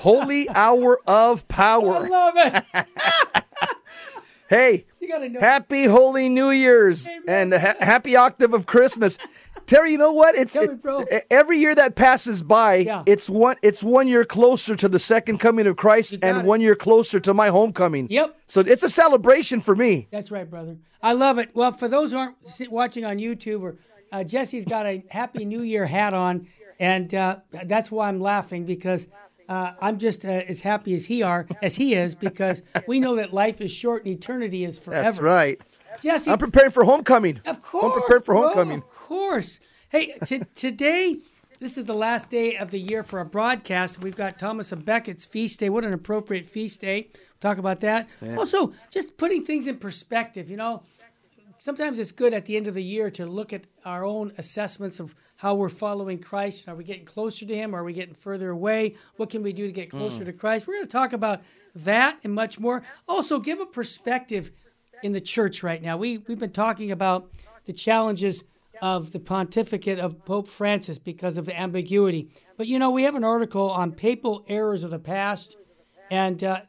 Holy Hour of Power. I love it. Hey, You gotta know. happy Holy New Year's Amen. and ha- happy octave of Christmas. Terry, you know what? It's it- every year that passes by, Yeah. it's one it's one year closer to the second coming of Christ and it. one year closer to my homecoming. Yep. So it's a celebration for me. That's right, brother. I love it. Well, for those who aren't watching on YouTube, or uh, Jesse's got a Happy New Year hat on, and uh, that's why I'm laughing because uh, I'm just uh, as happy as he are as he is because we know that life is short and eternity is forever. That's right. Jesse, I'm preparing for homecoming. of course, I'm prepared for bro, homecoming. Of course. Hey, t- today, this is the last day of the year for a broadcast. We've got Thomas of Becket's feast day. What an appropriate feast day. Talk about that. Also, just putting things in perspective. You know, sometimes it's good at the end of the year to look at our own assessments of how we're following Christ. Are we getting closer to Him? Are we getting further away? What can we do to get closer to Christ? We're going to talk about that and much more. Also, give a perspective in the church right now. We we've been talking about the challenges of the pontificate of Pope Francis because of the ambiguity. But you know, we have an article on papal errors of the past, and uh,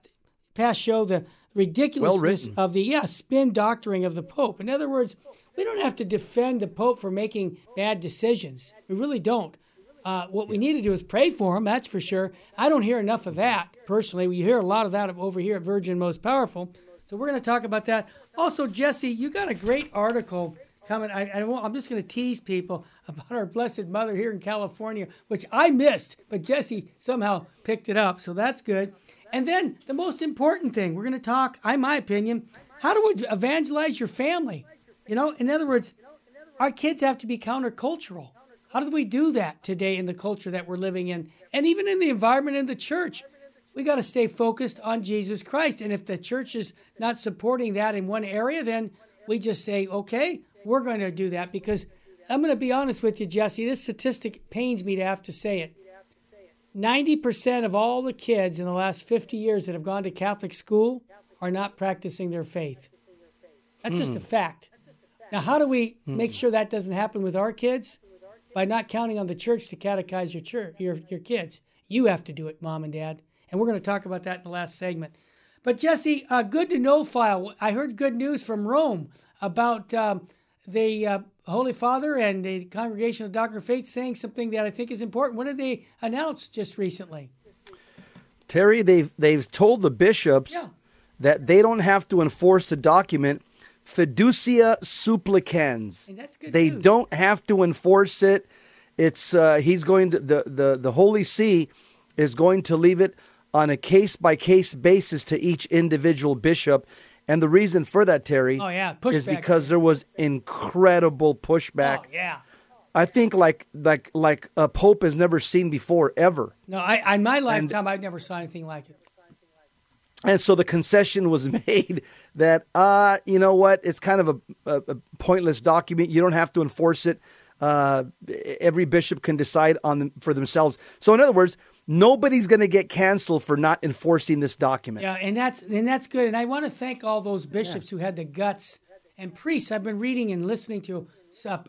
past show the ridiculousness written. of the yeah spin doctoring of the Pope. In other words, we don't have to defend the Pope for making bad decisions. We really don't. Uh, what we need to do is pray for him. That's for sure. I don't hear enough of that personally. We hear a lot of that over here at Virgin Most Powerful. So we're going to talk about that. Also, Jesse, you got a great article coming. I, I won't, I'm just going to tease people about our Blessed Mother here in California, which I missed, but Jesse somehow picked it up. So that's good. And then the most important thing, we're going to talk, in my opinion, how to evangelize your family. You know, in other words, our kids have to be countercultural. How do we do that today in the culture that we're living in? And even in the environment in the church, we got to stay focused on Jesus Christ. And if the church is not supporting that in one area, then we just say, okay, we're going to do that because I'm going to be honest with you, Jesse. This statistic pains me to have to say it. 90% of all the kids in the last 50 years that have gone to Catholic school are not practicing their faith. That's just a hmm. fact. Now, how do we make sure that doesn't happen with our kids? By not counting on the church to catechize your church, your, your kids. You have to do it, mom and dad. And we're going to talk about that in the last segment. But Jesse, uh, good to know file. I heard good news from Rome about um, the uh, Holy Father and the Congregation of Doctrine of Faith saying something that I think is important. What did they announce just recently? Terry, they've they've told the bishops Yeah. that they don't have to enforce the document fiducia supplicans. And that's good They news. don't have to enforce it. It's uh, he's going to the, the the Holy See is going to leave it on a case by case basis to each individual bishop. And the reason for that, Terry, Oh, yeah, is because there was incredible pushback. Oh, yeah. I think like like like a pope has never seen before ever. No, I, in my lifetime, I've never saw anything like it. And so the concession was made that, uh, you know what, it's kind of a, a, a pointless document. You don't have to enforce it. Uh, every bishop can decide on them for themselves. So, in other words, nobody's going to get canceled for not enforcing this document. Yeah, and that's and that's good. And I want to thank all those bishops who had the guts and priests. I've been reading and listening to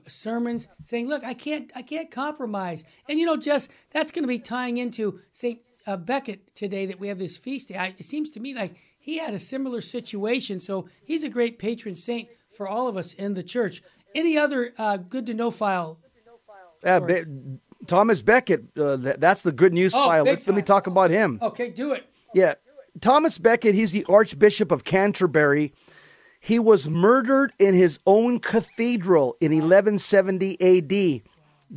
sermons saying, "Look, I can't, I can't compromise." And you know, just that's going to be tying into Saint uh, Becket today that we have this feast day. I, it seems to me like he had a similar situation, so he's a great patron saint for all of us in the church. Any other uh, good to know file? Uh, Be- Thomas Becket, uh, th- that's the good news Oh, file. Let's, let me talk about him. Okay, do it. Yeah. Thomas Becket, he's the Archbishop of Canterbury. He was murdered in his own cathedral in 1170 AD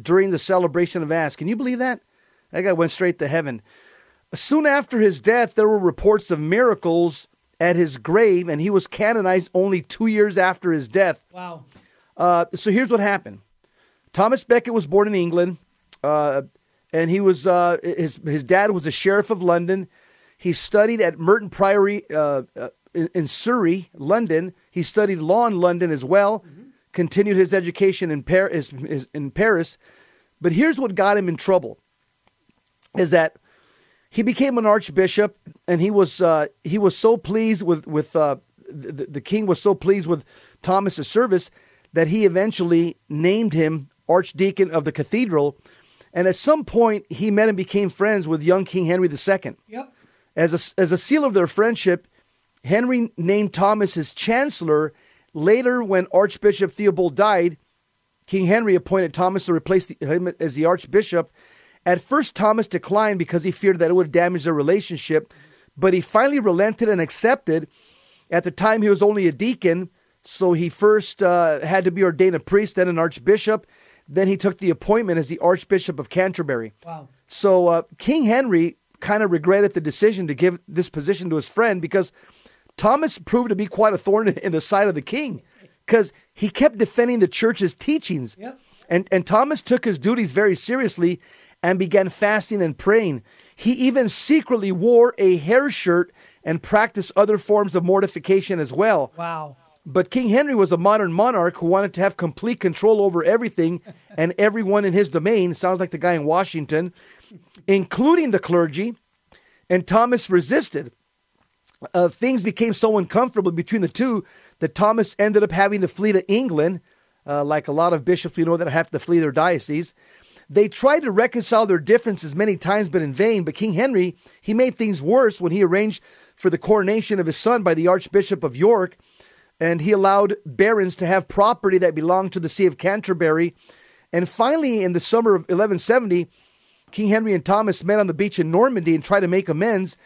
during the celebration of Mass. Can you believe that? That guy went straight to heaven. Soon after his death, there were reports of miracles at his grave, and he was canonized only two years after his death. Wow. Uh, so here's what happened. Thomas Becket was born in England, uh, and he was uh, his his dad was a sheriff of London. He studied at Merton Priory uh, uh, in, in Surrey, London. He studied law in London as well. Continued his education in Paris. In Paris, but here's what got him in trouble: is that he became an archbishop, and he was uh, he was so pleased with with uh, the, the king was so pleased with Thomas's service that he eventually named him archdeacon of the cathedral. And at some point, he met and became friends with young King Henry II. Yep. As a, as a seal of their friendship, Henry named Thomas his chancellor. Later, when Archbishop Theobald died, King Henry appointed Thomas to replace the, him as the archbishop. At first, Thomas declined because he feared that it would damage their relationship, but he finally relented and accepted. At the time, he was only a deacon, so he first uh, had to be ordained a priest, then an archbishop. Then he took the appointment as the Archbishop of Canterbury. Wow. So uh, King Henry kind of regretted the decision to give this position to his friend because Thomas proved to be quite a thorn in the side of the king because he kept defending the church's teachings. Yep. And, and Thomas took his duties very seriously and began fasting and praying. He even secretly wore a hair shirt and practiced other forms of mortification as well. Wow. But King Henry was a modern monarch who wanted to have complete control over everything and everyone in his domain. Sounds like the guy in Washington, including the clergy. And Thomas resisted. Uh, things became so uncomfortable between the two that Thomas ended up having to flee to England, uh, like a lot of bishops we know that have to flee their diocese. They tried to reconcile their differences many times, but in vain. But King Henry, he made things worse when he arranged for the coronation of his son by the Archbishop of York and he allowed barons to have property that belonged to the See of Canterbury. And finally, in the summer of 1170, King Henry and Thomas met on the beach in Normandy and tried to make amends.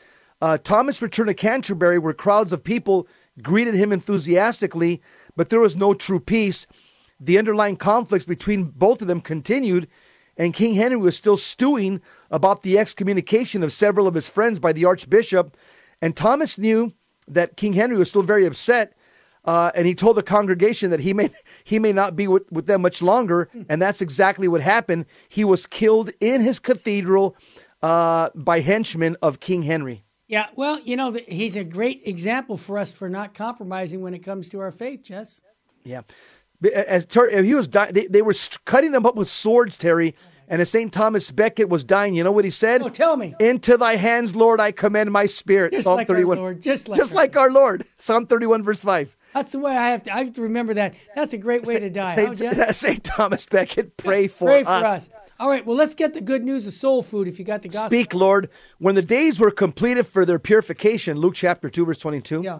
Uh, Thomas returned to Canterbury, where crowds of people greeted him enthusiastically, but there was no true peace. The underlying conflicts between both of them continued, and King Henry was still stewing about the excommunication of several of his friends by the Archbishop. And Thomas knew that King Henry was still very upset uh, and he told the congregation that he may he may not be with, with them much longer, and that's exactly what happened. He was killed in his cathedral uh, by henchmen of King Henry. Yeah, well, you know, he's a great example for us for not compromising when it comes to our faith, Jess. Yeah, as Ter- he was dying, they, they were cutting him up with swords, Terry. And as St. Thomas Becket was dying, you know what he said? Oh, tell me. Into thy hands, Lord, I commend my spirit. Just Psalm like 31. Our Lord. Just like, just like our Lord. Psalm 31, verse 5. That's the way I have to. I have to remember that. That's a great way to die. Saint, Saint Thomas Becket, pray for us. pray us. for us. All right. Well, let's get the good news of soul food. If you got the gospel. Speak, Lord. When the days were completed for their purification, Luke chapter two, verse twenty-two. Yeah.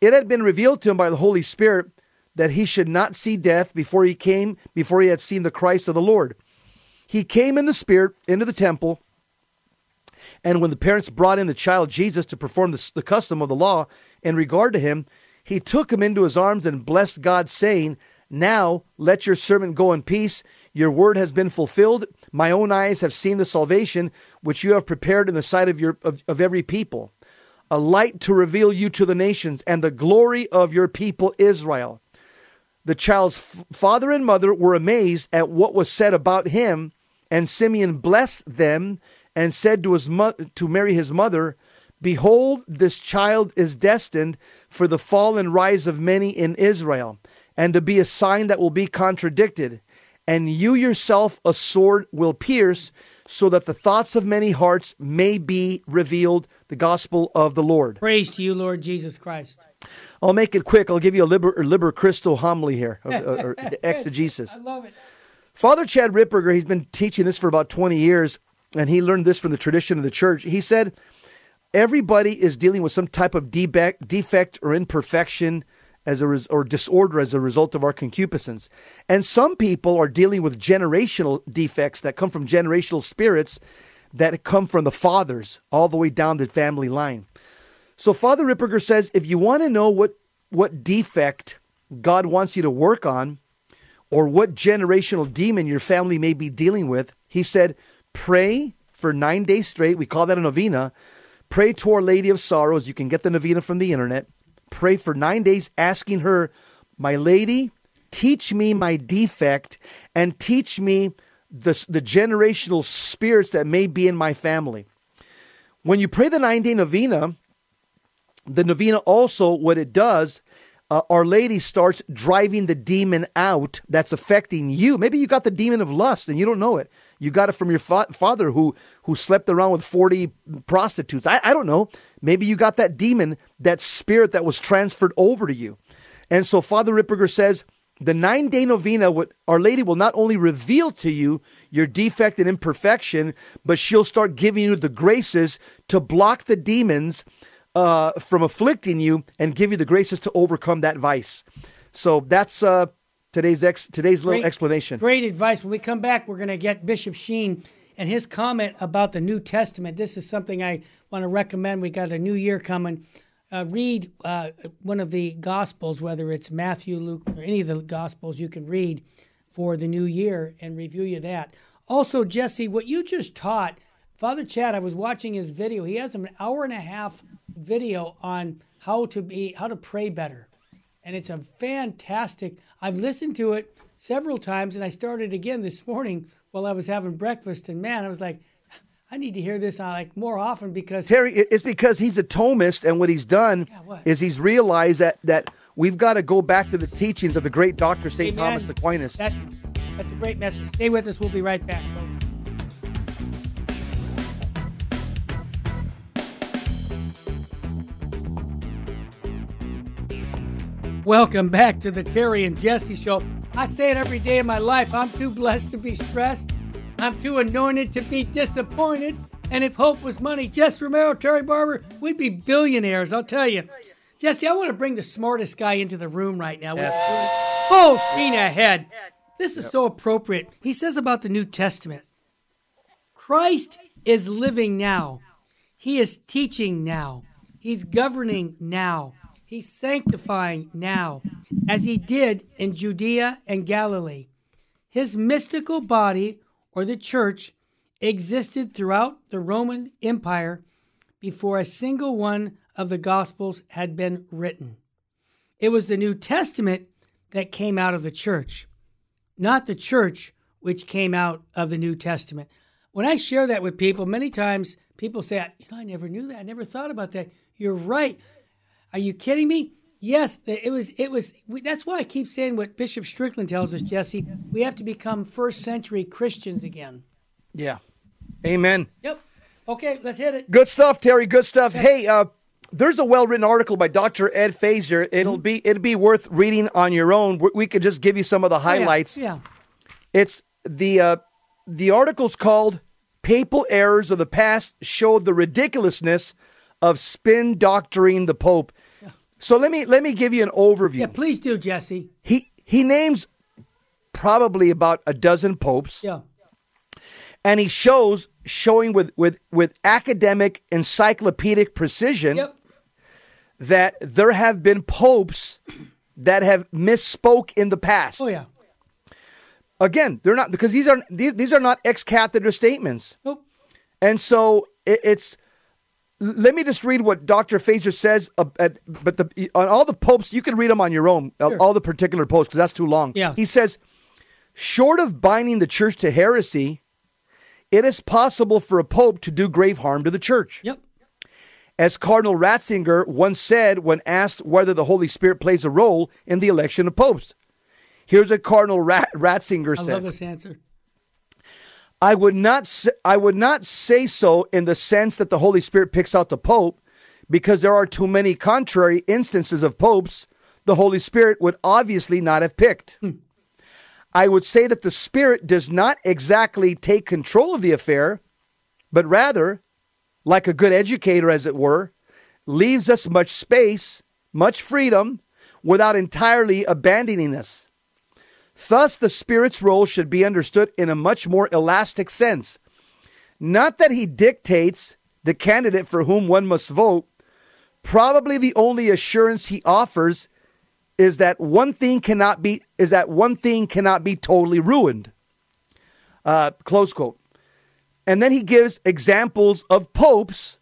It had been revealed to him by the Holy Spirit that he should not see death before he came, before he had seen the Christ of the Lord. He came in the Spirit into the temple, and when the parents brought in the child Jesus to perform the, the custom of the law, in regard to him, he took him into his arms and blessed God, saying, Now let your servant go in peace. Your word has been fulfilled. My own eyes have seen the salvation which you have prepared in the sight of, your, of, of every people, a light to reveal you to the nations and the glory of your people Israel. The child's f- father and mother were amazed at what was said about him, and Simeon blessed them and said to, his mo- to Mary his mother, Behold, this child is destined for the fall and rise of many in Israel, and to be a sign that will be contradicted. And you yourself a sword will pierce, so that the thoughts of many hearts may be revealed. The gospel of the Lord. Praise to you, Lord Jesus Christ. I'll make it quick. I'll give you a liber, liber Christo homily here, uh, or, or exegesis. I love it. Father Chad Ripperger, he's been teaching this for about 20 years, and he learned this from the tradition of the church. He said, everybody is dealing with some type of defect or imperfection as a res- or disorder as a result of our concupiscence. And some people are dealing with generational defects that come from generational spirits that come from the fathers all the way down the family line. So Father Ripperger says if you want to know what what defect God wants you to work on or what generational demon your family may be dealing with, he said, pray for 9 days straight. We call that a novena Pray to Our Lady of Sorrows. You can get the novena from the internet. Pray for nine days, asking her, My lady, teach me my defect and teach me the, the generational spirits that may be in my family. When you pray the nine day novena, the novena also, what it does, uh, Our Lady starts driving the demon out that's affecting you. Maybe you got the demon of lust and you don't know it. You got it from your fa- father who who slept around with 40 prostitutes. I, I don't know. Maybe you got that demon, that spirit that was transferred over to you. And so Father Ripperger says the nine day novena, what Our Lady will not only reveal to you your defect and imperfection, but she'll start giving you the graces to block the demons uh, from afflicting you and give you the graces to overcome that vice. So that's uh, today's ex- today's little Great- explanation. Great advice. When we come back, we're going to get Bishop Sheen and his comment about the New Testament. This is something I want to recommend. We got a new year coming. Uh, read uh, one of the Gospels, whether it's Matthew, Luke, or any of the Gospels you can read for the new year and review you that. Also, Jesse, what you just taught, Father Chad, I was watching his video. He has an hour and a half video on how to be how to pray better and it's a fantastic. I've listened to it several times, and I started again this morning while I was having breakfast. And man, I was like, I need to hear this on like more often because Terry, it- it's because he's a Thomist, and what he's done what? is he's realized that that we've got to go back to the teachings of the great Doctor Saint Amen. Thomas Aquinas. That's that's a great message. Stay with us. We'll be right back. Welcome back to the Terry and Jesse Show. I say it every day of my life. I'm too blessed to be stressed. I'm too anointed to be disappointed. And if hope was money, Jess Romero, Terry Barber, we'd be billionaires, I'll tell you. Jesse, I want to bring the smartest guy into the room right now. Full steam ahead. This is so appropriate. He says about the New Testament Christ is living now, He is teaching now, He's governing now, He's sanctifying now, as He did in Judea and Galilee. His mystical body, or the church, existed throughout the Roman Empire before a single one of the Gospels had been written. It was the New Testament that came out of the church, not the church which came out of the New Testament. When I share that with people, many times people say, "You know, I never knew that. I never thought about that." You're right. Are you kidding me? Yes, it was. It was. We, that's why I keep saying what Bishop Strickland tells us, Jesse. We have to become first century Christians again. yeah, Amen. Yep. Okay, let's hit it. Good stuff, Terry. Good stuff. Hey, uh, there's a well-written article by Dr. Ed Feser. It'll Mm-hmm. be it'll be worth reading on your own. We- We could just give you some of the Oh, Yeah, highlights. Yeah. It's the uh, the article's called "Papal Errors of the Past Show the Ridiculousness of Spin Doctoring the Pope." So let me let me give you an overview. Yeah, please do, Jesse. He he names probably about a dozen popes, Yeah. and he shows showing with with with academic encyclopedic precision Yep. that there have been popes that have misspoke in the past. Oh yeah. Again, they're not because these are these, these are not ex cathedra statements. Nope. And so it, it's. Let me just read what Dr. Feser says. Uh, at, but the, on all the popes, you can read them on your own, uh, Sure. all the particular popes, because that's too long. Yeah. He says, short of binding the church to heresy, it is possible for a pope to do grave harm to the church. Yep. As Cardinal Ratzinger once said when asked whether the Holy Spirit plays a role in the election of popes. Here's what Cardinal Rat- Ratzinger said. I love this answer. I would not say, I would not say so in the sense that the Holy Spirit picks out the Pope, because there are too many contrary instances of popes the Holy Spirit would obviously not have picked. Hmm. I would say that the Spirit does not exactly take control of the affair, but rather, like a good educator, as it were, leaves us much space, much freedom, without entirely abandoning us. Thus, the Spirit's role should be understood in a much more elastic sense. Not that he dictates the candidate for whom one must vote. Probably the only assurance he offers is that one thing cannot be is that one thing cannot be totally ruined. Uh, close quote. And then he gives examples of popes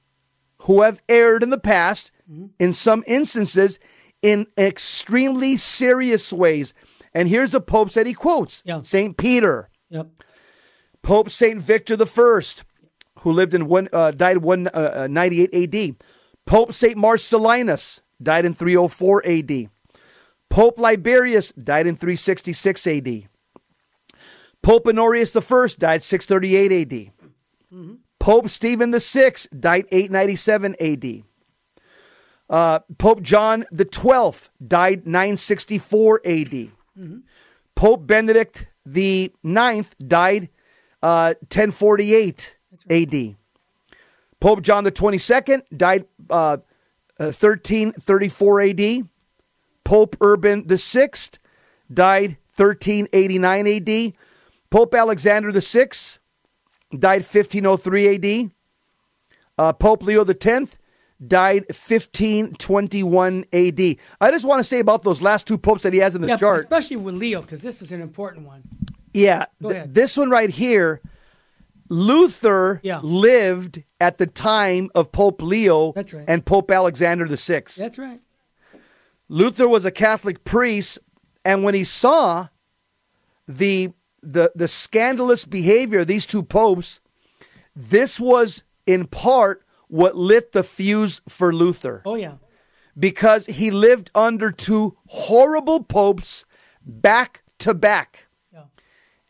who have erred in the past, in some instances, in extremely serious ways. And here's the popes that he quotes Yeah. St. Peter, Yep. Pope Saint Victor I, who lived in one uh, died one uh, A.D. Pope Saint Marcellinus died in 304 A.D. Pope Liberius died in 366 A.D. Pope Honorius I died 638 A.D. Mm-hmm. Pope Stephen VI died 897 A.D. Uh, Pope John the Twelfth died 964 A.D. Mm-hmm. Pope Benedict the Ninth died uh, 1048 right. A.D. Pope John the 22nd died uh, 1334 uh, A.D. Pope Urban the Sixth died 1389 A.D. Pope Alexander the Sixth died 1503 A.D. Uh, Pope Leo the Tenth died 1521 AD. I just want to say about those last two popes that he has in the yeah, chart. Especially with Leo, because this is an important one. Yeah. Th- this one right here, Luther yeah. lived at the time of Pope Leo right. and Pope Alexander VI. That's right. Luther was a Catholic priest, and when he saw the the the scandalous behavior of these two popes, this was in part what lit the fuse for Luther. Oh, yeah. Because he lived under two horrible popes back to back. Yeah.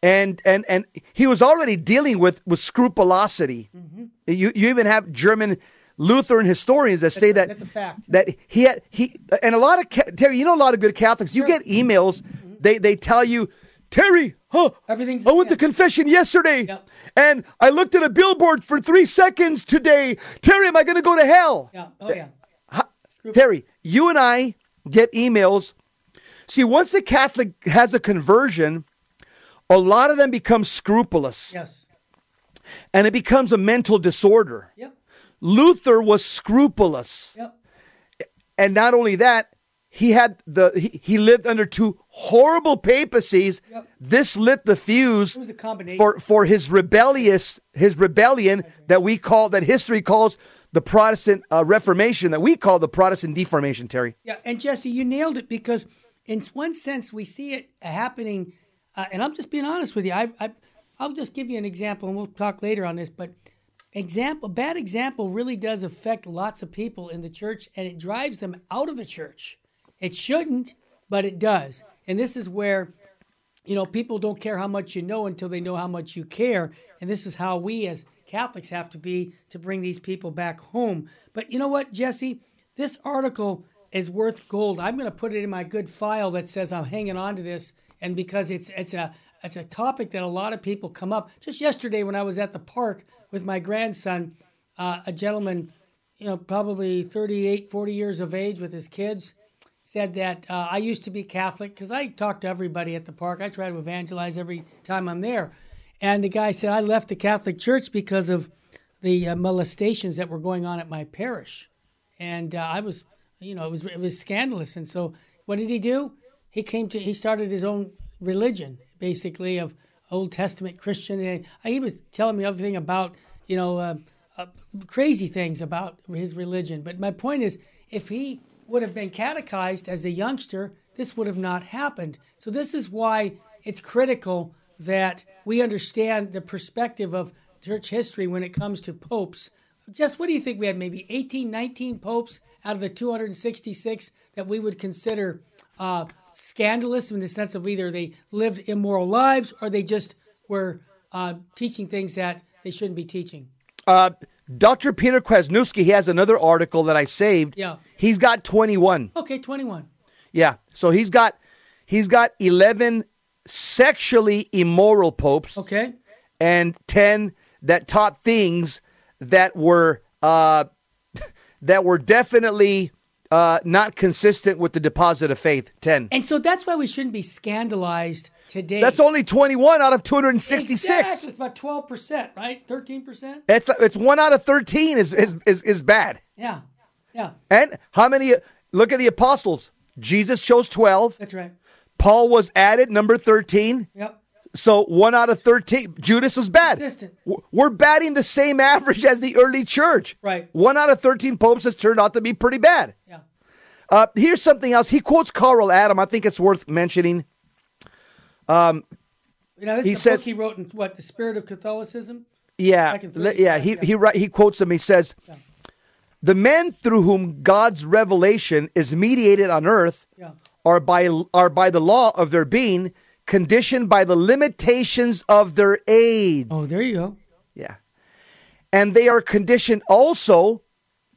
And, and, and he was already dealing with, with scrupulosity. Mm-hmm. You, you even have German Lutheran historians that say that that's a fact. that he had he and a lot of Terry, you know a lot of good Catholics. You sure. get emails, mm-hmm. they they tell you, Terry, huh? Everything's I went to confession yesterday. Yep and I looked at a billboard for three seconds today. Terry, am I going to go to hell? Yeah. Oh, yeah. Terry, you and I get emails. See, once a Catholic has a conversion, a lot of them become scrupulous. Yes. And it becomes a mental disorder. Yep. Luther was scrupulous. Yep. And not only that, he had the he, he lived under two horrible papacies. Yep. This lit the fuse for for his rebellious his rebellion that we call that history calls the Protestant uh, Reformation that we call the Protestant Deformation. Terry. Yeah, and Jesse, you nailed it because in one sense we see it happening, uh, and I'm just being honest with you. I, I I'll just give you an example, and we'll talk later on this, but. Example, bad example really does affect lots of people in the church and it drives them out of the church. It shouldn't, but it does. And this is where, you know, people don't care how much you know until they know how much you care. And this is how we as Catholics have to be to bring these people back home. But you know what, Jesse? This article is worth gold. I'm going to put it in my good file that says I'm hanging on to this, and because it's it's a it's a topic that a lot of people come up. Just yesterday, when I was at the park with my grandson, uh, a gentleman, you know, probably 38, 40 years of age with his kids, said that uh, I used to be Catholic because I talk to everybody at the park. I try to evangelize every time I'm there. And the guy said, I left the Catholic Church because of the uh, molestations that were going on at my parish. And uh, I was, you know, it was, it was scandalous. And so what did he do? He came to, he started his own religion, basically, of Old Testament Christian. And he was telling me everything about, you know, uh, uh, crazy things about his religion. But my point is, if he would have been catechized as a youngster, this would have not happened. So, this is why it's critical that we understand the perspective of church history when it comes to popes. Just what do you think? We had maybe 18, 19 popes out of the 266 that we would consider uh, scandalous in the sense of either they lived immoral lives or they just were uh, teaching things that they shouldn't be teaching. Uh, Dr. Peter Kwasniewski, he has another article that I saved. Yeah. He's got 21. Okay, 21. Yeah. So he's got he's got 11 sexually immoral popes. Okay. And 10 that taught things that were uh that were definitely uh, not consistent with the deposit of faith. 10. And so that's why we shouldn't be scandalized today. That's only 21 out of 266. Exactly. It's about 12%, right? 13%? It's, it's one out of 13 is, is, is, is bad. Yeah. Yeah. And how many? Look at the apostles. Jesus chose 12. That's right. Paul was added, number 13. Yep. So one out of 13. Judas was bad. Consistent. We're batting the same average as the early church. Right. One out of 13 popes has turned out to be pretty bad. Yeah. Uh, here's something else. He quotes Karl Adam. I think it's worth mentioning. Um, You know, this he is says, book he wrote in what the Spirit of Catholicism. yeah, le- 30, yeah. He yeah. he wri- he quotes him. He says, Yeah. "The men through whom God's revelation is mediated on earth Yeah, are by are by the law of their being conditioned by the limitations of their age." Oh, there you go. Yeah. And they are conditioned also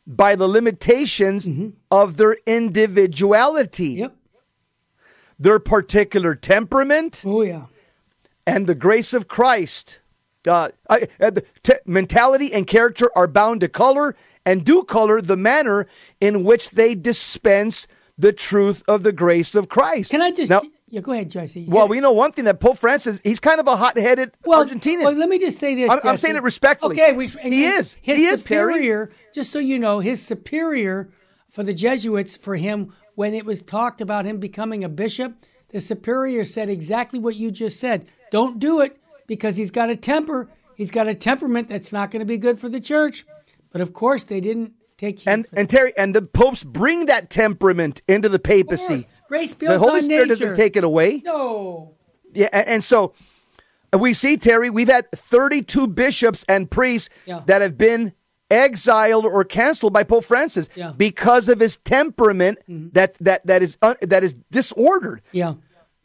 by the limitations of their individuality, Yep. Their particular temperament, Oh yeah. and the grace of Christ. Uh, I, uh, the mentality and character are bound to color and do color the manner in which they dispense the truth of the grace of Christ. Can I just? Now, yeah, go ahead, Jesse. well, we know one thing that Pope Francis, he's kind of a hot headed well, Argentinian. Well, let me just say this. I'm- I'm saying it respectfully. Okay, we, He his- is. His He is, Terry. superior. Just so you know, his superior for the Jesuits for him when it was talked about him becoming a bishop. The superior said exactly what you just said. Don't do it because he's got a temper. He's got a temperament that's not going to be good for the church. But of course, they didn't take. And and Terry and the popes bring that temperament into the papacy. grace builds The Holy Spirit nature. doesn't take it away. No. Yeah, and, and so uh, we see Terry. We've had 32 bishops and priests Yeah. that have been exiled or canceled by Pope Francis Yeah. Mm-hmm. because of his temperament that that that is un, that is disordered. Yeah.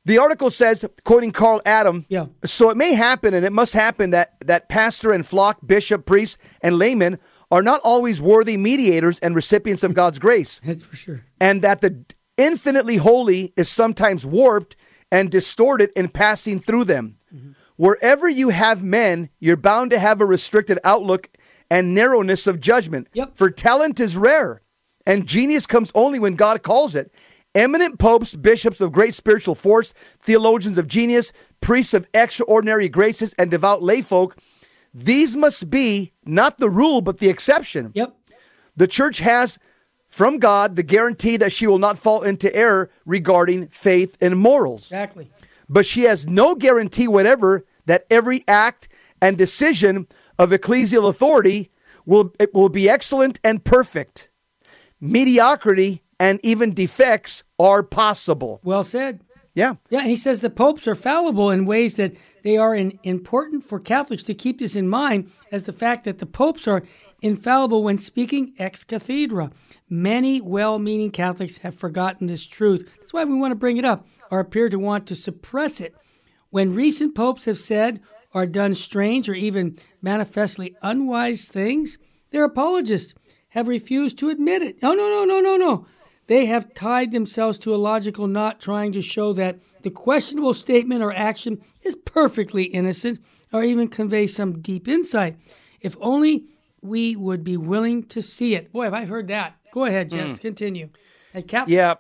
The article says, quoting Karl Adam, Yeah. so it may happen and it must happen that, that pastor and flock, bishop, priest, and layman are not always worthy mediators and recipients of God's grace, That's for sure. and that the infinitely holy is sometimes warped and distorted in passing through them. Wherever you have men, you're bound to have a restricted outlook and narrowness of judgment. Yep. For talent is rare, and genius comes only when God calls it. Eminent popes, bishops of great spiritual force, theologians of genius, priests of extraordinary graces, and devout layfolk, these must be not the rule but the exception. Yep. The church has from God the guarantee that she will not fall into error regarding faith and morals. Exactly. But she has no guarantee whatever that every act and decision of ecclesial authority will, it will be excellent and perfect. Mediocrity and even defects are possible. Well said. Yeah. Yeah, and he says the popes are fallible in ways that they are in, important for Catholics to keep this in mind as the fact that the popes are infallible when speaking ex cathedra. Many well meaning Catholics have forgotten this truth. That's why we want to bring it up or appear to want to suppress it. When recent popes have said or done strange or even manifestly unwise things, their apologists have refused to admit it. No, no, no, no, no, no. They have tied themselves to a logical knot trying to show that the questionable statement or action is perfectly innocent or even convey some deep insight. If only we would be willing to see it. Boy, have I heard that. Go ahead, Jess. Mm. Continue. And Cap- Yeah.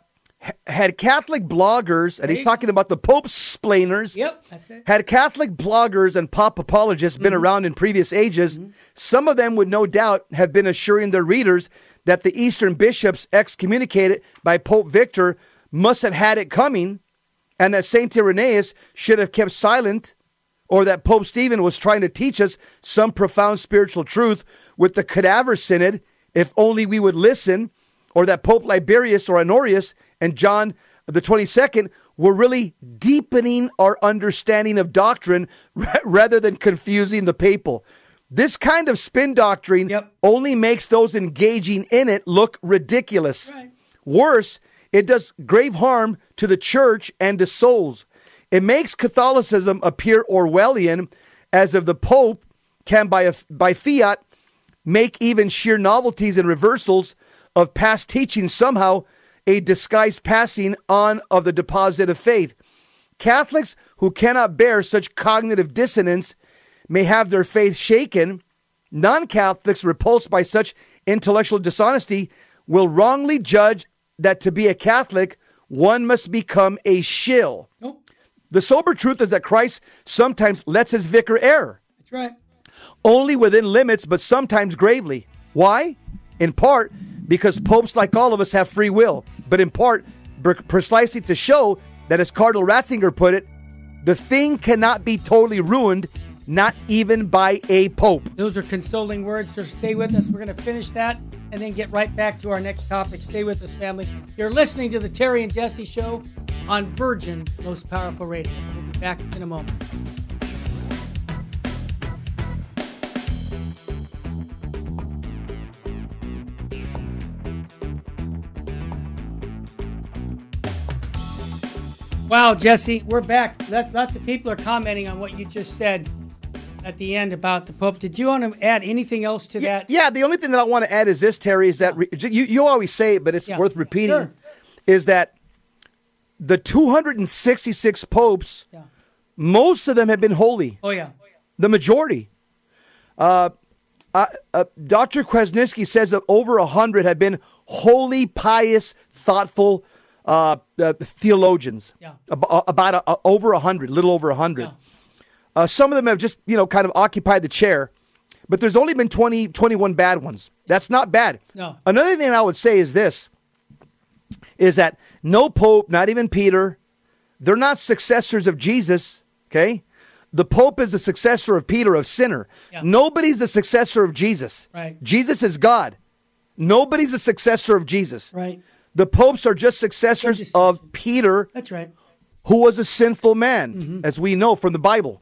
Had Catholic bloggers, and he's talking about the Pope splainers, Yep, that's it. Had Catholic bloggers and pop apologists been mm-hmm. around in previous ages, mm-hmm. some of them would no doubt have been assuring their readers that the Eastern bishops excommunicated by Pope Victor must have had it coming, and that Saint Irenaeus should have kept silent, or that Pope Stephen was trying to teach us some profound spiritual truth with the cadaver synod, if only we would listen, or that Pope Liberius or Honorius and John the 22nd were really deepening our understanding of doctrine ra- rather than confusing the papal. This kind of spin doctrine Yep. only makes those engaging in it look ridiculous. Right. Worse, it does grave harm to the church and to souls. It makes Catholicism appear Orwellian, as if the Pope can, by, a, by fiat, make even sheer novelties and reversals of past teaching somehow a disguised passing on of the deposit of faith. Catholics who cannot bear such cognitive dissonance may have their faith shaken. Non Catholics repulsed by such intellectual dishonesty will wrongly judge that to be a Catholic, one must become a shill. Nope, The sober truth is that Christ sometimes lets his vicar err, that's right. only within limits, but sometimes gravely. Why? In part because popes, like all of us, have free will, but in part precisely to show that, as Cardinal Ratzinger put it, the thing cannot be totally ruined, not even by a pope. Those are consoling words, so stay with us. We're going to finish that and then get right back to our next topic. Stay with us, family. You're listening to the Terry and Jesse Show on Virgin Most Powerful Radio. We'll be back in a moment. Wow, Jesse, we're back. Lots of people are commenting on what you just said at the end about the Pope. Did you want to add anything else to Yeah, that? yeah, the only thing that I want to add is this, Terry, is that re- you, you always say it, but it's Yeah. worth repeating, Sure. is that the 266 popes, Yeah. most of them have been holy, Oh yeah. the majority. Uh, uh, uh, Dr. Kwasniewski says that over 100 have been holy, pious, thoughtful uh, uh, theologians. Yeah. Ab- uh, about a, over 100, little over a 100. Yeah. Uh, some of them have just, you know, kind of occupied the chair, but there's only been 20, 21 bad ones. That's not bad. No. Another thing I would say is this is that no pope, not even Peter, they're not successors of Jesus, okay? The pope is the successor of Peter, of sinner. Yeah. Nobody's the successor of Jesus. Right. Jesus is God. Nobody's a successor of Jesus. Right. The popes are just successors Just- of Peter, That's right. who was a sinful man, Mm-hmm. as we know from the Bible.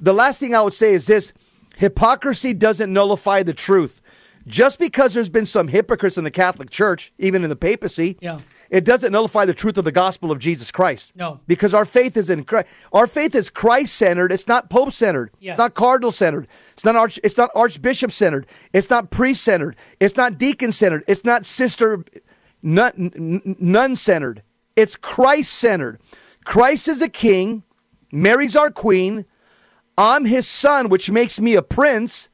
The last thing I would say is this hypocrisy doesn't nullify the truth. Just because there's been some hypocrites in the Catholic Church, even in the papacy, Yeah. it doesn't nullify the truth of the gospel of Jesus Christ. No. Because our faith is in Christ. Our faith is Christ centered. It's not Pope centered. Yes. It's not cardinal centered. It's not arch it's not archbishop centered. It's not priest centered. It's not deacon centered. It's not sister nun centered. It's Christ centered. Christ is a king. Mary's our queen. I'm his son, which makes me a prince.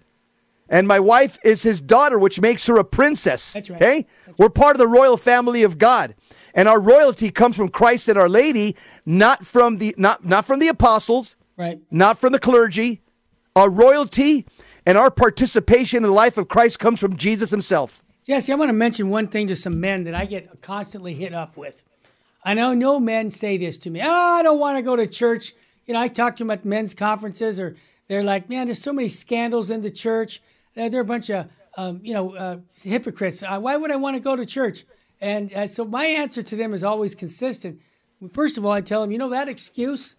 And my wife is his daughter, which makes her a princess. That's right. Okay? We're part of the royal family of God. And our royalty comes from Christ and Our Lady, not from the not not from the apostles, Right. not from the clergy. Our royalty and our participation in the life of Christ comes from Jesus himself. Jesse, I want to mention one thing to some men that I get constantly hit up with. I know no men say this to me. Oh, I don't want to go to church. You know, I talk to them at men's conferences, or they're like, "Man, there's so many scandals in the church. Uh, they're a bunch of, um, you know, uh, hypocrites. Uh, why would I want to go to church?" And uh, so my answer to them is always consistent. First of all, I tell them, you know, that excuse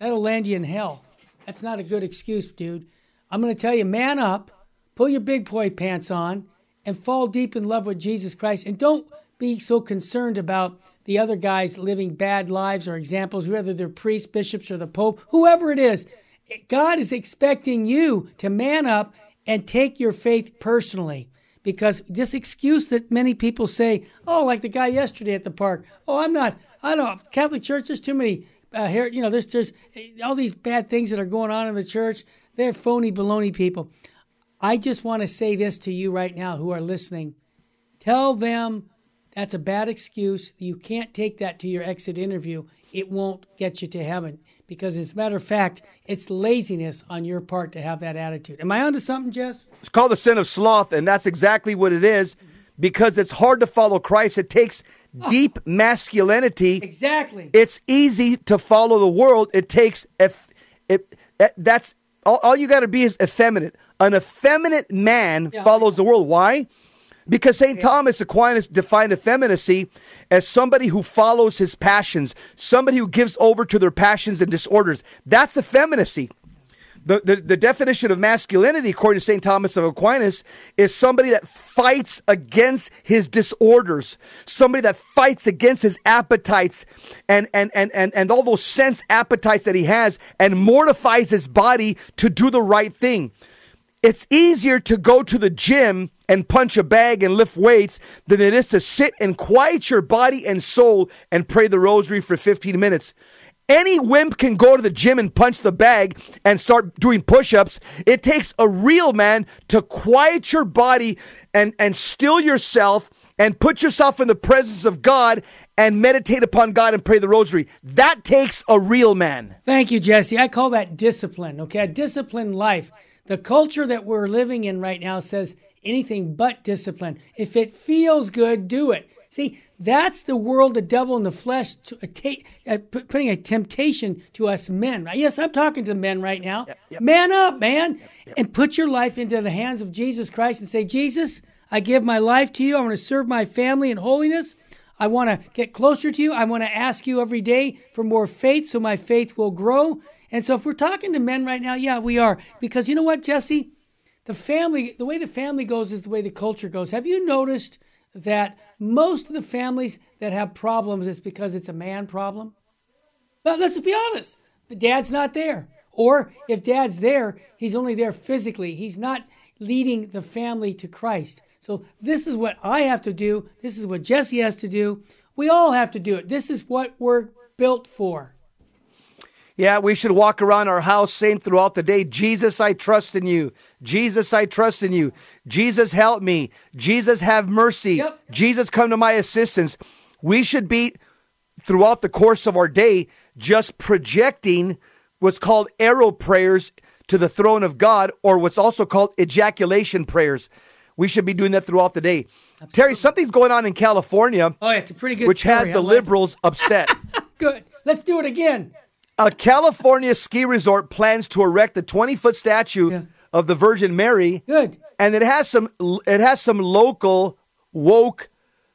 that'll land you in hell. That's not a good excuse, dude. I'm going to tell you, man up, pull your big boy pants on, and fall deep in love with Jesus Christ. And don't be so concerned about the other guys living bad lives or examples, whether they're priests, bishops, or the Pope, whoever it is. God is expecting you to man up and take your faith personally. Because this excuse that many people say, oh, like the guy yesterday at the park, oh, I'm not, I don't, Catholic Church, there's too many, uh, here, you know, there's, there's all these bad things that are going on in the church. They're phony, baloney people. I just want to say this to you right now who are listening. Tell them that's a bad excuse. You can't take that to your exit interview. It won't get you to heaven because, as a matter of fact, it's laziness on your part to have that attitude. Am I onto something, Jess? It's called the sin of sloth, and that's exactly what it is because it's hard to follow Christ. It takes deep masculinity. Exactly. It's easy to follow the world. It takes if, it, it- eh, that's all, all you got to be is effeminate. An effeminate man Yeah. follows the world. Why? Because St. Thomas Aquinas defined effeminacy as somebody who follows his passions, somebody who gives over to their passions and disorders. That's effeminacy. The, the, the definition of masculinity, according to St. Thomas of Aquinas, is somebody that fights against his disorders, somebody that fights against his appetites and, and, and, and, and all those sense appetites that he has and mortifies his body to do the right thing. It's easier to go to the gym and punch a bag and lift weights than it is to sit and quiet your body and soul and pray the rosary for 15 minutes. Any wimp can go to the gym and punch the bag and start doing push ups. It takes a real man to quiet your body and, and still yourself and put yourself in the presence of God and meditate upon God and pray the rosary. That takes a real man. Thank you, Jesse. I call that discipline, okay? A disciplined life. The culture that we're living in right now says anything but discipline. If it feels good, do it. See, that's the world, the devil in the flesh, to, uh, uh, pu- putting a temptation to us men. Right? Yes, I'm talking to men right now. Man up, man, and put your life into the hands of Jesus Christ and say, Jesus, I give my life to you. I want to serve my family in holiness. I want to get closer to you. I want to ask you every day for more faith so my faith will grow. And so, if we're talking to men right now, yeah, we are. Because you know what, Jesse? The family, the way the family goes is the way the culture goes. Have you noticed that most of the families that have problems is because it's a man problem? But let's be honest. The dad's not there. Or if dad's there, he's only there physically. He's not leading the family to Christ. So this is what I have to do. This is what Jesse has to do. We all have to do it. This is what we're built for. Yeah, we should walk around our house saying throughout the day, Jesus, I trust in you. Jesus, I trust in you. Jesus, help me. Jesus, have mercy. Yep. Jesus, come to my assistance. We should be, throughout the course of our day, just projecting what's called arrow prayers to the throne of God, or what's also called ejaculation prayers. We should be doing that throughout the day. Terry, something's going on in California, Oh, it's a pretty good which has the I like it. liberals upset. Good. Let's do it again. A California ski resort plans to erect a 20 foot statue Yeah. of the Virgin Mary, Good. and it has some it has some local woke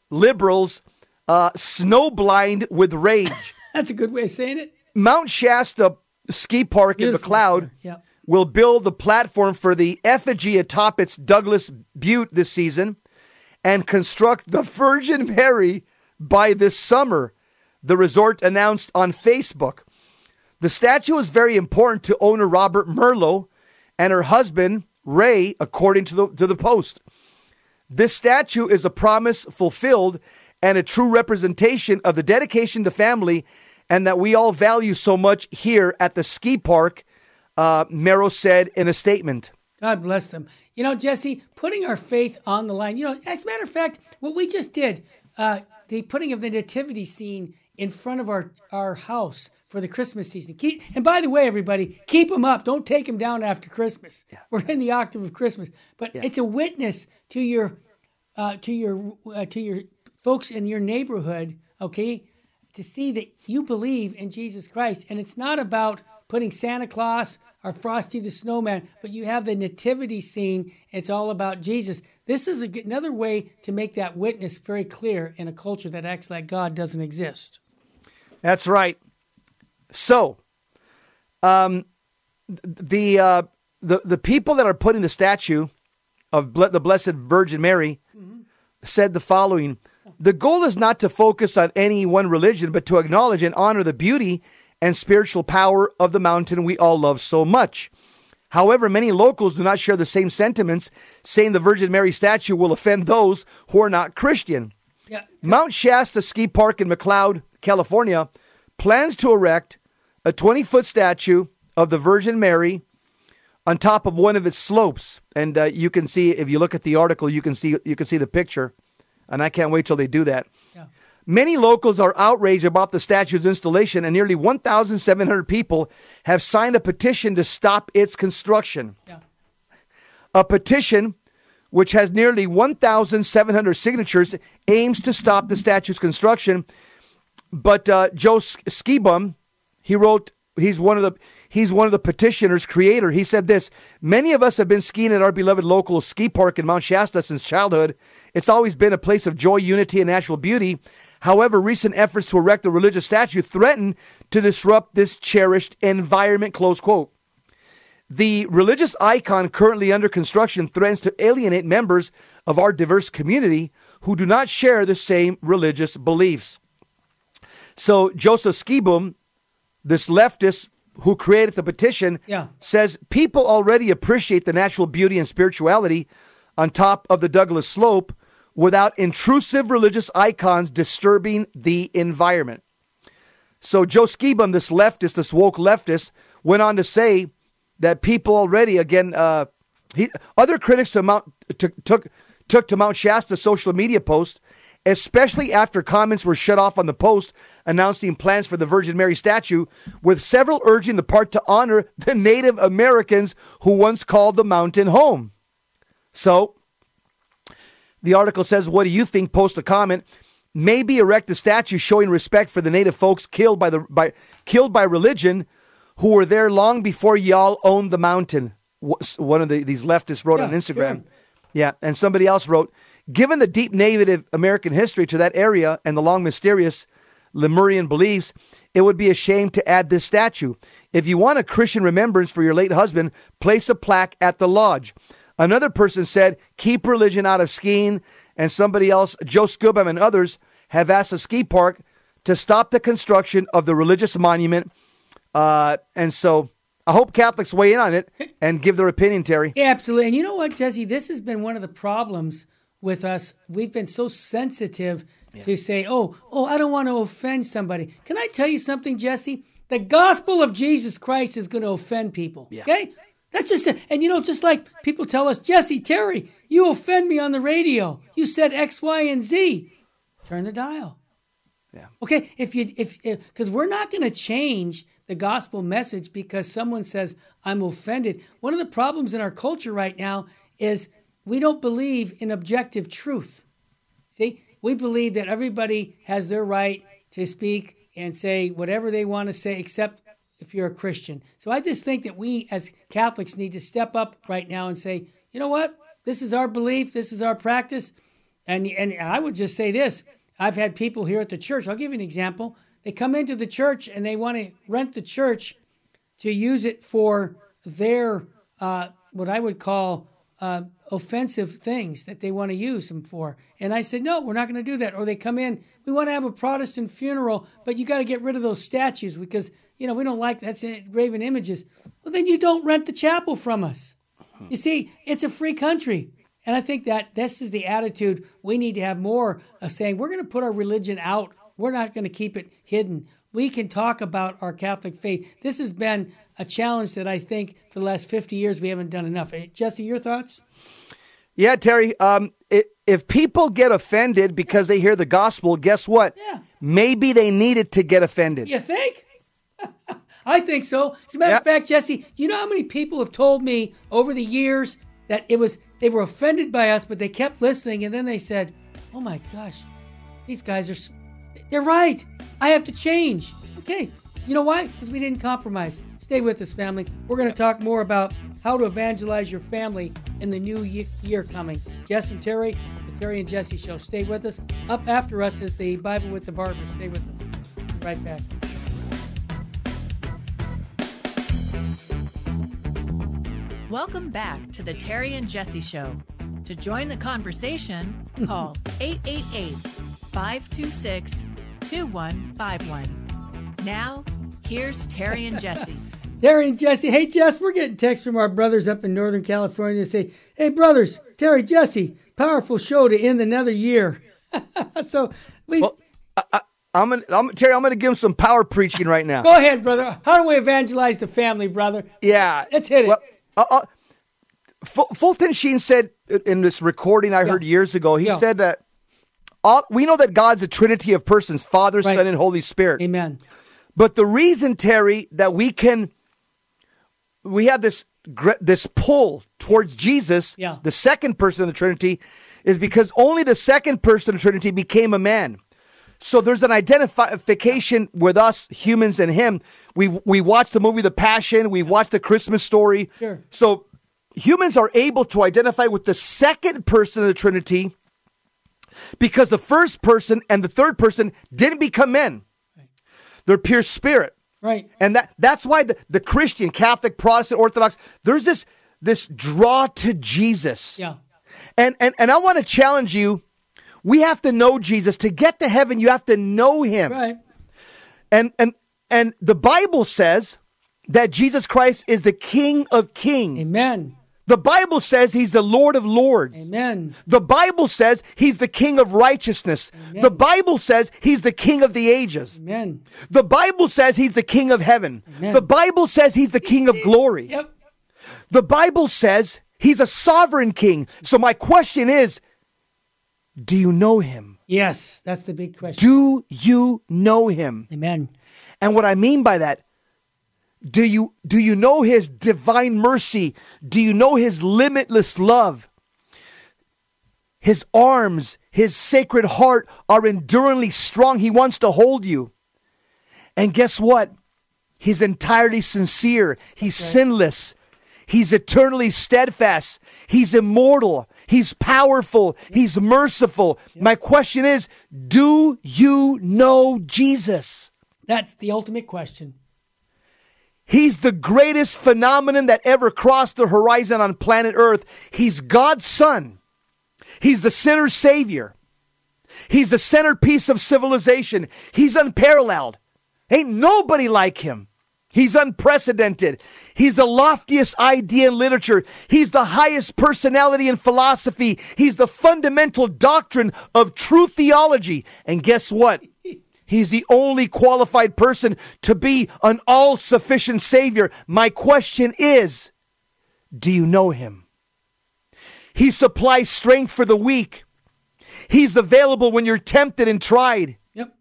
liberals uh, snowblind with rage. That's a good way of saying it. Mount Shasta Ski Park in Beautiful McCloud. Yeah. will build the platform for the effigy atop its Douglas Butte this season and construct the Virgin Mary by this summer, the resort announced on Facebook. The statue is very important to owner Roberta Merlo and her husband, Ray, according to the, to the Post. This statue is a promise fulfilled and a true representation of the dedication to family and that we all value so much here at the ski park, uh, Merlo said in a statement. God bless them. You know, Jesse, putting our faith on the line. You know, as a matter of fact, what we just did, uh, the putting of the nativity scene in front of our, our house for the Christmas season. Keep, and by the way, everybody, keep them up. Don't take them down after Christmas. We're in the octave of Christmas, but it's a witness to your uh, to your uh, to your folks in your neighborhood. Okay, to see that you believe in Jesus Christ, and it's not about putting Santa Claus or Frosty the Snowman, but you have the nativity scene. It's all about Jesus. This is a, another way to make that witness very clear in a culture that acts like God doesn't exist. That's right. So, um, the uh, the the people that are putting the statue of ble- the Blessed Virgin Mary said the following: The goal is not to focus on any one religion, but to acknowledge and honor the beauty and spiritual power of the mountain we all love so much. However, many locals do not share the same sentiments, saying the Virgin Mary statue will offend those who are not Christian. Yeah, Mount Shasta Ski Park in McCloud, California, plans to erect a 20 foot statue of the Virgin Mary on top of one of its slopes. And uh, you can see, if you look at the article, you can see you can see the picture. And I can't wait till they do that. yeah. Many locals are outraged about the statue's installation, and nearly 1,700 people have signed a petition to stop its construction. Yeah. A petition which has nearly 1,700 signatures aims to stop the statue's construction. But uh, Joe Sk- Skibum, he wrote, he's one of the he's one of the petitioners, creator. He said this: Many of us have been skiing at our beloved local ski park in Mount Shasta since childhood. It's always been a place of joy, unity, and natural beauty. However, recent efforts to erect a religious statue threaten to disrupt this cherished environment. Close quote. The religious icon currently under construction threatens to alienate members of our diverse community who do not share the same religious beliefs. So Joseph Skibum, this leftist who created the petition, Yeah. says people already appreciate the natural beauty and spirituality on top of the Douglas slope without intrusive religious icons disturbing the environment. So Joe Skibum, this leftist, this woke leftist, went on to say that people already, again, uh, he, other critics to Mount, took, took took to Mount Shasta social media post, especially after comments were shut off on the post announcing plans for the Virgin Mary statue, with several urging the park to honor the Native Americans who once called the mountain home. So the article says, What do you think? Post a comment. Maybe erect a statue showing respect for the native folks killed by the by killed by religion who were there long before y'all owned the mountain. One of the, these leftists wrote on Instagram. sure. Yeah, and somebody else wrote, given the deep Native American history to that area and the long mysterious Lemurian beliefs, it would be a shame to add this statue. If you want a Christian remembrance for your late husband, place a plaque at the lodge. Another person said, keep religion out of skiing. And somebody else, Joe Scubam and others, have asked the ski park to stop the construction of the religious monument. Uh, and so I hope Catholics weigh in on it and give their opinion, Terry. Absolutely. And you know what, Jesse? This has been one of the problems with us. We've been so sensitive yeah. to say, oh, oh, I don't want to offend somebody. Can I tell you something, Jesse? The gospel of Jesus Christ is going to offend people. Yeah. Okay? That's just it. And you know, just like people tell us, Jesse, Terry, you offend me on the radio. You said X, Y, and Z. Turn the dial. Yeah. Okay. If you if because we're not going to change the gospel message because someone says I'm offended. One of the problems in our culture right now is we don't believe in objective truth. See, we believe that everybody has their right to speak and say whatever they want to say, except if you're a Christian. So I just think that we as Catholics need to step up right now and say, you know what? This is our belief, this is our practice. And, and I would just say this I've had people here at the church, I'll give you an example. They come into the church and they want to rent the church to use it for their, uh, what I would call uh, offensive things that they want to use them for. And I said, no, we're not going to do that. Or they come in, we want to have a Protestant funeral, but you got to get rid of those statues because you know, we don't like that's graven images. Well, then you don't rent the chapel from us. You see, it's a free country. And I think that this is the attitude we need to have more of saying we're going to put our religion out. We're not going to keep it hidden. We can talk about our Catholic faith. This has been a challenge that I think for the last 50 years we haven't done enough. Jesse, your thoughts? Yeah, Terry. Um, it, if people get offended because they hear the gospel, guess what? Yeah. Maybe they needed to get offended. You think? I think so. As a matter yep. of fact, Jesse, you know how many people have told me over the years that it was they were offended by us, but they kept listening, and then they said, "Oh my gosh, these guys are they're right. I have to change." Okay, you know why? Because we didn't compromise. Stay with us, family. We're going to talk more about how to evangelize your family in the new year coming. Jess and Terry, the Terry and Jesse Show. Stay with us. Up after us is the Bible with the Barber. Stay with us. Right back. Welcome back to the Terry and Jesse Show. To join the conversation, call 888 526 2151. Now, here's Terry and Jesse. Terry and Jesse. Hey, Jess, we're getting texts from our brothers up in Northern California to say, hey, brothers, Terry, Jesse, powerful show to end another year. so we. Well, I, am gonna, I'm, Terry. I'm gonna give him some power preaching right now. Go ahead, brother. How do we evangelize the family, brother? Yeah, let's hit it. Well, uh, uh, Fulton Sheen said in this recording I yeah. heard years ago, he yeah. said that all, we know that God's a trinity of persons, Father, right. Son, and Holy Spirit. Amen. But the reason, Terry, that we can, we have this this pull towards Jesus, yeah. the second person of the Trinity, is because only the second person of the Trinity became a man. So there's an identification with us humans and him. We we watched the movie The Passion. We watched the Christmas story. Sure. So humans are able to identify with the second person of the Trinity because the first person and the third person didn't become men. They're pure spirit. Right. And that that's why the, the Christian, Catholic, Protestant, Orthodox, there's this this draw to Jesus. Yeah. And and and I want to challenge you we have to know Jesus. To get to heaven, you have to know him. Right. And and and the Bible says that Jesus Christ is the King of Kings. Amen. The Bible says he's the Lord of Lords. Amen. The Bible says he's the King of righteousness. Amen. The Bible says he's the King of the ages. Amen. The Bible says he's the King of heaven. Amen. The Bible says he's the King of glory. Yep. The Bible says he's a sovereign king. So my question is, do you know him? Yes, that's the big question. Do you know him? Amen. And what I mean by that, do you do you know his divine mercy? Do you know his limitless love? His arms, his sacred heart are enduringly strong. He wants to hold you. And guess what? He's entirely sincere. He's right. sinless. He's eternally steadfast. He's immortal. He's powerful. He's merciful. My question is do you know Jesus? That's the ultimate question. He's the greatest phenomenon that ever crossed the horizon on planet Earth. He's God's Son. He's the sinner's Savior. He's the centerpiece of civilization. He's unparalleled. Ain't nobody like him. He's unprecedented. He's the loftiest idea in literature. He's the highest personality in philosophy. He's the fundamental doctrine of true theology. And guess what? He's the only qualified person to be an all sufficient Savior. My question is do you know Him? He supplies strength for the weak. He's available when you're tempted and tried. Yep.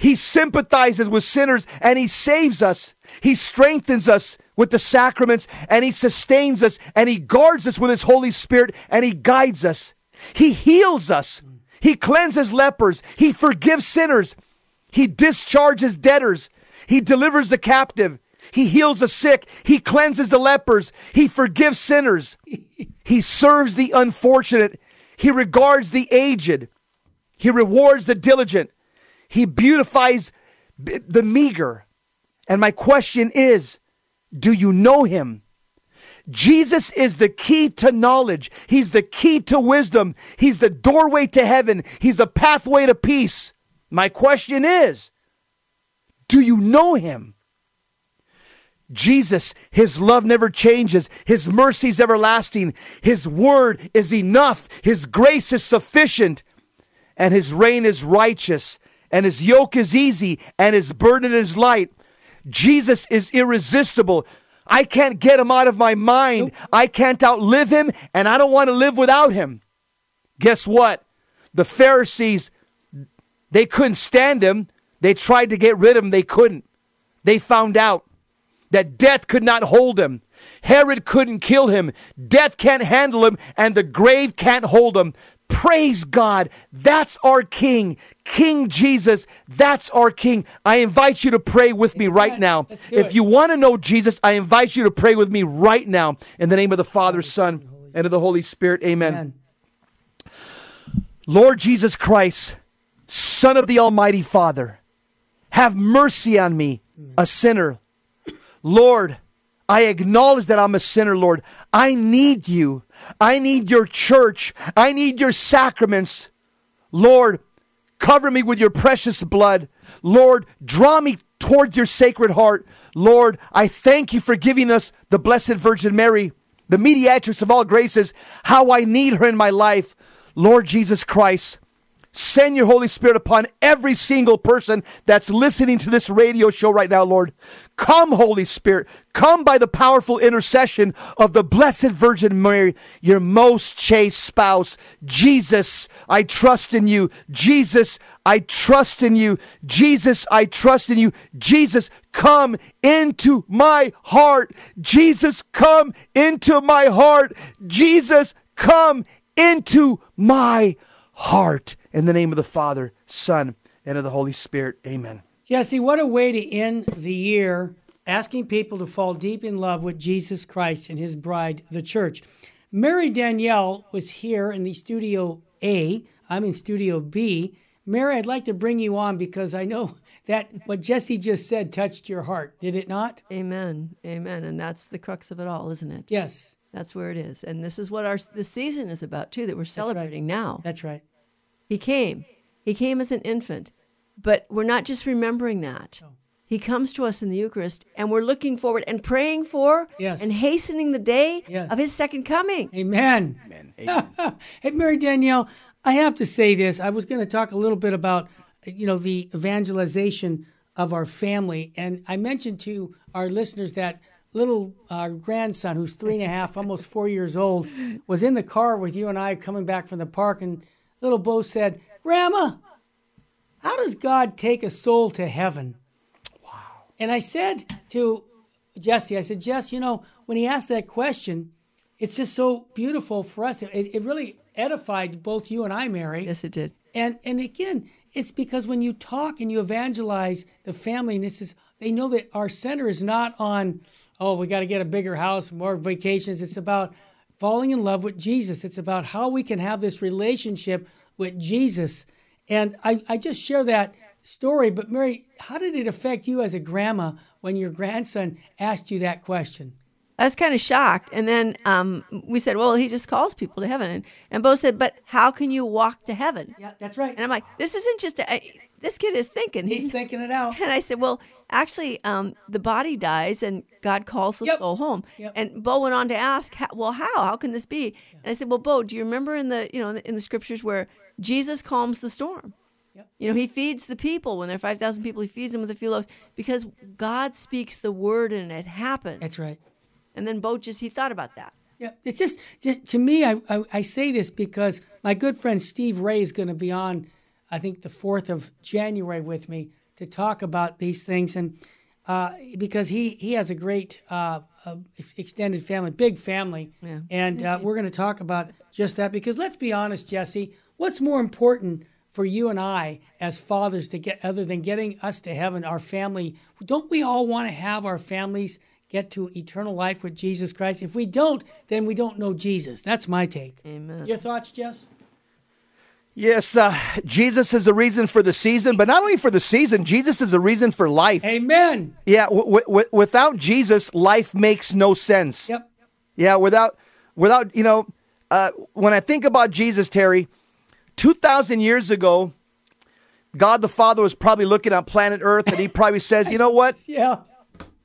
He sympathizes with sinners and he saves us. He strengthens us with the sacraments and he sustains us and he guards us with his Holy Spirit and he guides us. He heals us. He cleanses lepers. He forgives sinners. He discharges debtors. He delivers the captive. He heals the sick. He cleanses the lepers. He forgives sinners. he serves the unfortunate. He regards the aged. He rewards the diligent. He beautifies the meager. And my question is do you know him? Jesus is the key to knowledge. He's the key to wisdom. He's the doorway to heaven. He's the pathway to peace. My question is do you know him? Jesus, his love never changes. His mercy is everlasting. His word is enough. His grace is sufficient. And his reign is righteous. And his yoke is easy. And his burden is light. Jesus is irresistible. I can't get him out of my mind. I can't outlive him. And I don't want to live without him. Guess what? The Pharisees, they couldn't stand him. They tried to get rid of him. They couldn't. They found out that death could not hold him. Herod couldn't kill him. Death can't handle him, and the grave can't hold him. Praise God. That's our King. King Jesus. That's our King. I invite you to pray with me right now. If you want to know Jesus, I invite you to pray with me right now. In the name of the Father, Son, and of the Holy Spirit. Amen. Amen. Lord Jesus Christ, Son of the Almighty Father, have mercy on me, a sinner. Lord, I acknowledge that I'm a sinner, Lord. I need you. I need your church. I need your sacraments. Lord, cover me with your precious blood. Lord, draw me towards your sacred heart. Lord, I thank you for giving us the Blessed Virgin Mary, the mediatrix of all graces, how I need her in my life. Lord Jesus Christ, Send your Holy Spirit upon every single person that's listening to this radio show right now, Lord. Come, Holy Spirit. Come by the powerful intercession of the Blessed Virgin Mary, your most chaste spouse. Jesus, I trust in you. Jesus, I trust in you. Jesus, I trust in you. Jesus, come into my heart. Jesus, come into my heart. Jesus, come into my heart. In the name of the Father, Son, and of the Holy Spirit. Amen. Jesse, what a way to end the year asking people to fall deep in love with Jesus Christ and his bride, the church. Mary Danielle was here in the studio A. I'm in studio B. Mary, I'd like to bring you on because I know that what Jesse just said touched your heart, did it not? Amen. Amen. And that's the crux of it all, isn't it? Yes. That's where it is. And this is what our this season is about too that we're celebrating now. That's right. He came. He came as an infant. But we're not just remembering that. No. He comes to us in the Eucharist, and we're looking forward and praying for Yes. and hastening the day Yes. of his second coming. Amen. Amen. hey, Mary Danielle, I have to say this. I was going to talk a little bit about, you know, the evangelization of our family, and I mentioned to our listeners that little uh, grandson, who's three and a half, almost four years old, was in the car with you and I coming back from the park, and little Bo said, "Grandma, how does God take a soul to heaven?" Wow. And I said to Jesse, I said, Jess, you know, when he asked that question, it's just so beautiful for us. It, it really edified both you and I, Mary. Yes, it did. And and again, it's because when you talk and you evangelize the family, and this is they know that our center is not on, oh, we got to get a bigger house, more vacations. It's about falling in love with Jesus. It's about how we can have this relationship with Jesus. And I, I just share that story, but Mary, how did it affect you as a grandma when your grandson asked you that question? I was kind of shocked. And then um, we said, well, he just calls people to heaven. And, and Bo said, but how can you walk to heaven? Yeah, that's right. And I'm like, this isn't just a, I, this kid is thinking. He's thinking it out. And I said, well, actually, um, the body dies and God calls the Yep. soul home. Yep. And Bo went on to ask, well, how? How can this be? And I said, well, Bo, do you remember in the, you know, in the, in the scriptures where Jesus calms the storm? Yep. You know, he feeds the people when there are 5,000 people, he feeds them with a few loaves because God speaks the word and it happens. That's right. And then Bo just, he thought about that. Yeah, it's just to me. I, I I say this because my good friend Steve Ray is going to be on, I think the fourth of January with me to talk about these things, and uh, because he he has a great uh, uh, extended family, big family, Yeah. and uh, we're going to talk about just that. Because let's be honest, Jesse, what's more important for you and I as fathers to get other than getting us to heaven, our family? Don't we all want to have our families? Get to eternal life with Jesus Christ. If we don't, then we don't know Jesus. That's my take. Amen. Your thoughts, Jess? Yes, uh, Jesus is the reason for the season, but not only for the season, Jesus is the reason for life. Amen. Yeah, w- w- without Jesus, life makes no sense. Yep. Yeah, without, without you know, uh, when I think about Jesus, Terry, two thousand years ago, God the Father was probably looking at planet Earth, and He probably says, "You know what? Yeah.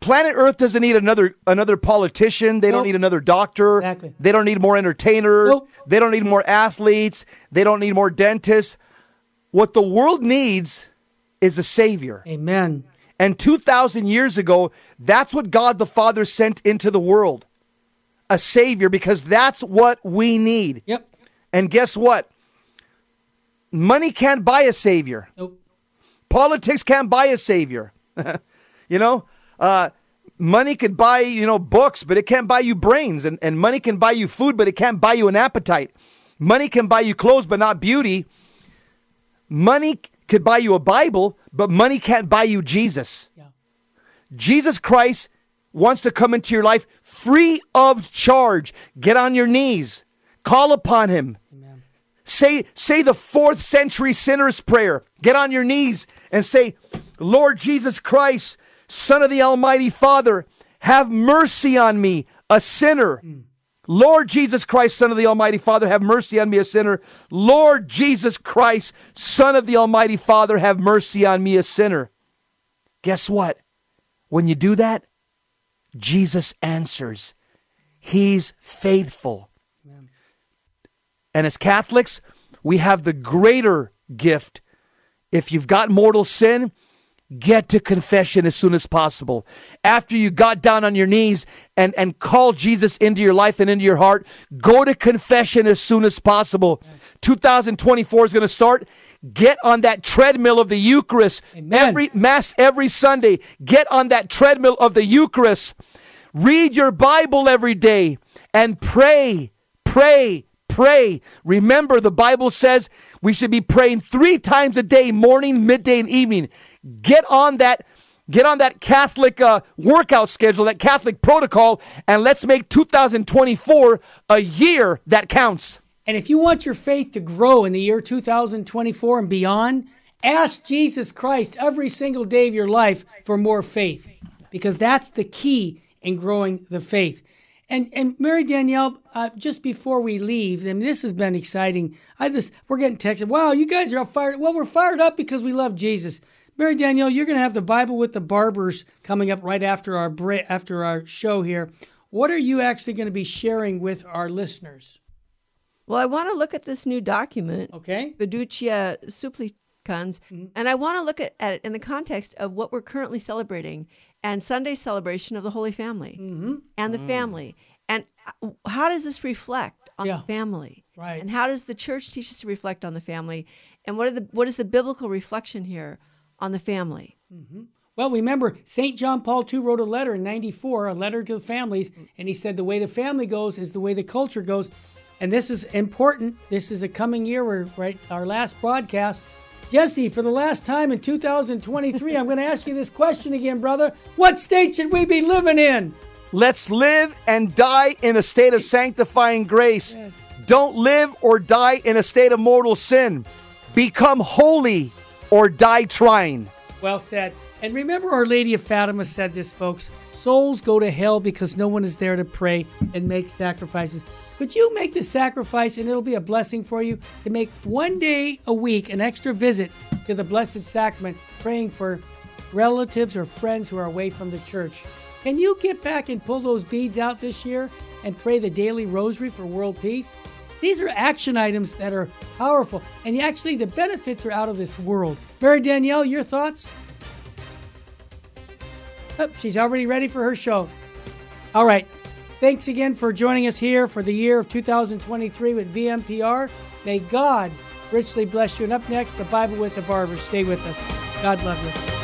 Planet Earth doesn't need another another politician. They don't need another doctor. Exactly. They don't need more entertainers. Nope. They don't need more athletes. They don't need more dentists. What the world needs is a savior. Amen. And 2,000 years ago, that's what God the Father sent into the world a Savior, because that's what we need. Yep. And guess what? Money can't buy a Savior, Nope. politics can't buy a Savior. you know, uh, money could buy, you know, books, but it can't buy you brains. And, and money can buy you food, but it can't buy you an appetite. Money can buy you clothes, but not beauty. Money could buy you a Bible, but money can't buy you Jesus. Yeah. Jesus Christ wants to come into your life free of charge. Get on your knees. Call upon him. Amen. Say say the 4th century sinner's prayer. Get on your knees and say, "Lord Jesus Christ, Son of the Almighty Father, have mercy on me, a sinner." Hmm. Lord Jesus Christ, Son of the Almighty Father, have mercy on me, a sinner. Lord Jesus Christ, Son of the Almighty Father, have mercy on me, a sinner. Guess what? When you do that, Jesus answers. He's faithful. And as Catholics, we have the greater gift. If you've got mortal sin, get to confession as soon as possible. After you got down on your knees and, and called Jesus into your life and into your heart, go to confession as soon as possible. 2024 is going to start. Get on that treadmill of the Eucharist Amen. every mass every Sunday. Get on that treadmill of the Eucharist. Read your Bible every day and pray, pray, pray. Remember, the Bible says we should be praying three times a day, morning, midday, and evening. Get on that. Get on that Catholic uh, workout schedule, that Catholic protocol, and let's make 2024 a year that counts. And if you want your faith to grow in the year 2024 and beyond, ask Jesus Christ every single day of your life for more faith, because that's the key in growing the faith. And and Mary Danielle, uh, just before we leave, and this has been exciting. I just we're getting texted. Wow, you guys are all fired. Well, we're fired up because we love Jesus. Mary Danielle, you're going to have the Bible with the barbers coming up right after our break, after our show here. What are you actually going to be sharing with our listeners? Well, I want to look at this new document, Okay. Fiducia Supplicans, Mm-hmm. and I want to look at, at it in the context of what we're currently celebrating and Sunday's celebration of the Holy Family Mm-hmm. and the family. And uh, how does this reflect on Yeah. the family? Right. And how does the church teach us to reflect on the family? And what are the what is the biblical reflection here on the family? Mm-hmm. Well, remember, St. John Paul II wrote a letter in 94, a letter to the families, and he said the way the family goes is the way the culture goes. And this is important. This is a coming year, we're right, our last broadcast. Jesse, for the last time in 2023, I'm going to ask you this question again, brother. What state should we be living in? Let's live and die in a state of sanctifying grace. Don't live or die in a state of mortal sin. Become holy or die trying. Well said. And remember, Our Lady of Fatima said this, folks souls go to hell because no one is there to pray and make sacrifices. Could you make the sacrifice, and it'll be a blessing for you, to make one day a week an extra visit to the Blessed Sacrament, praying for relatives or friends who are away from the church? Can you get back and pull those beads out this year and pray the daily rosary for world peace? These are action items that are powerful, and actually, the benefits are out of this world. Mary Danielle, your thoughts? Oh, she's already ready for her show. All right. Thanks again for joining us here for the year of 2023 with VMPR. May God richly bless you. And up next, the Bible with the Barber. Stay with us. God love you.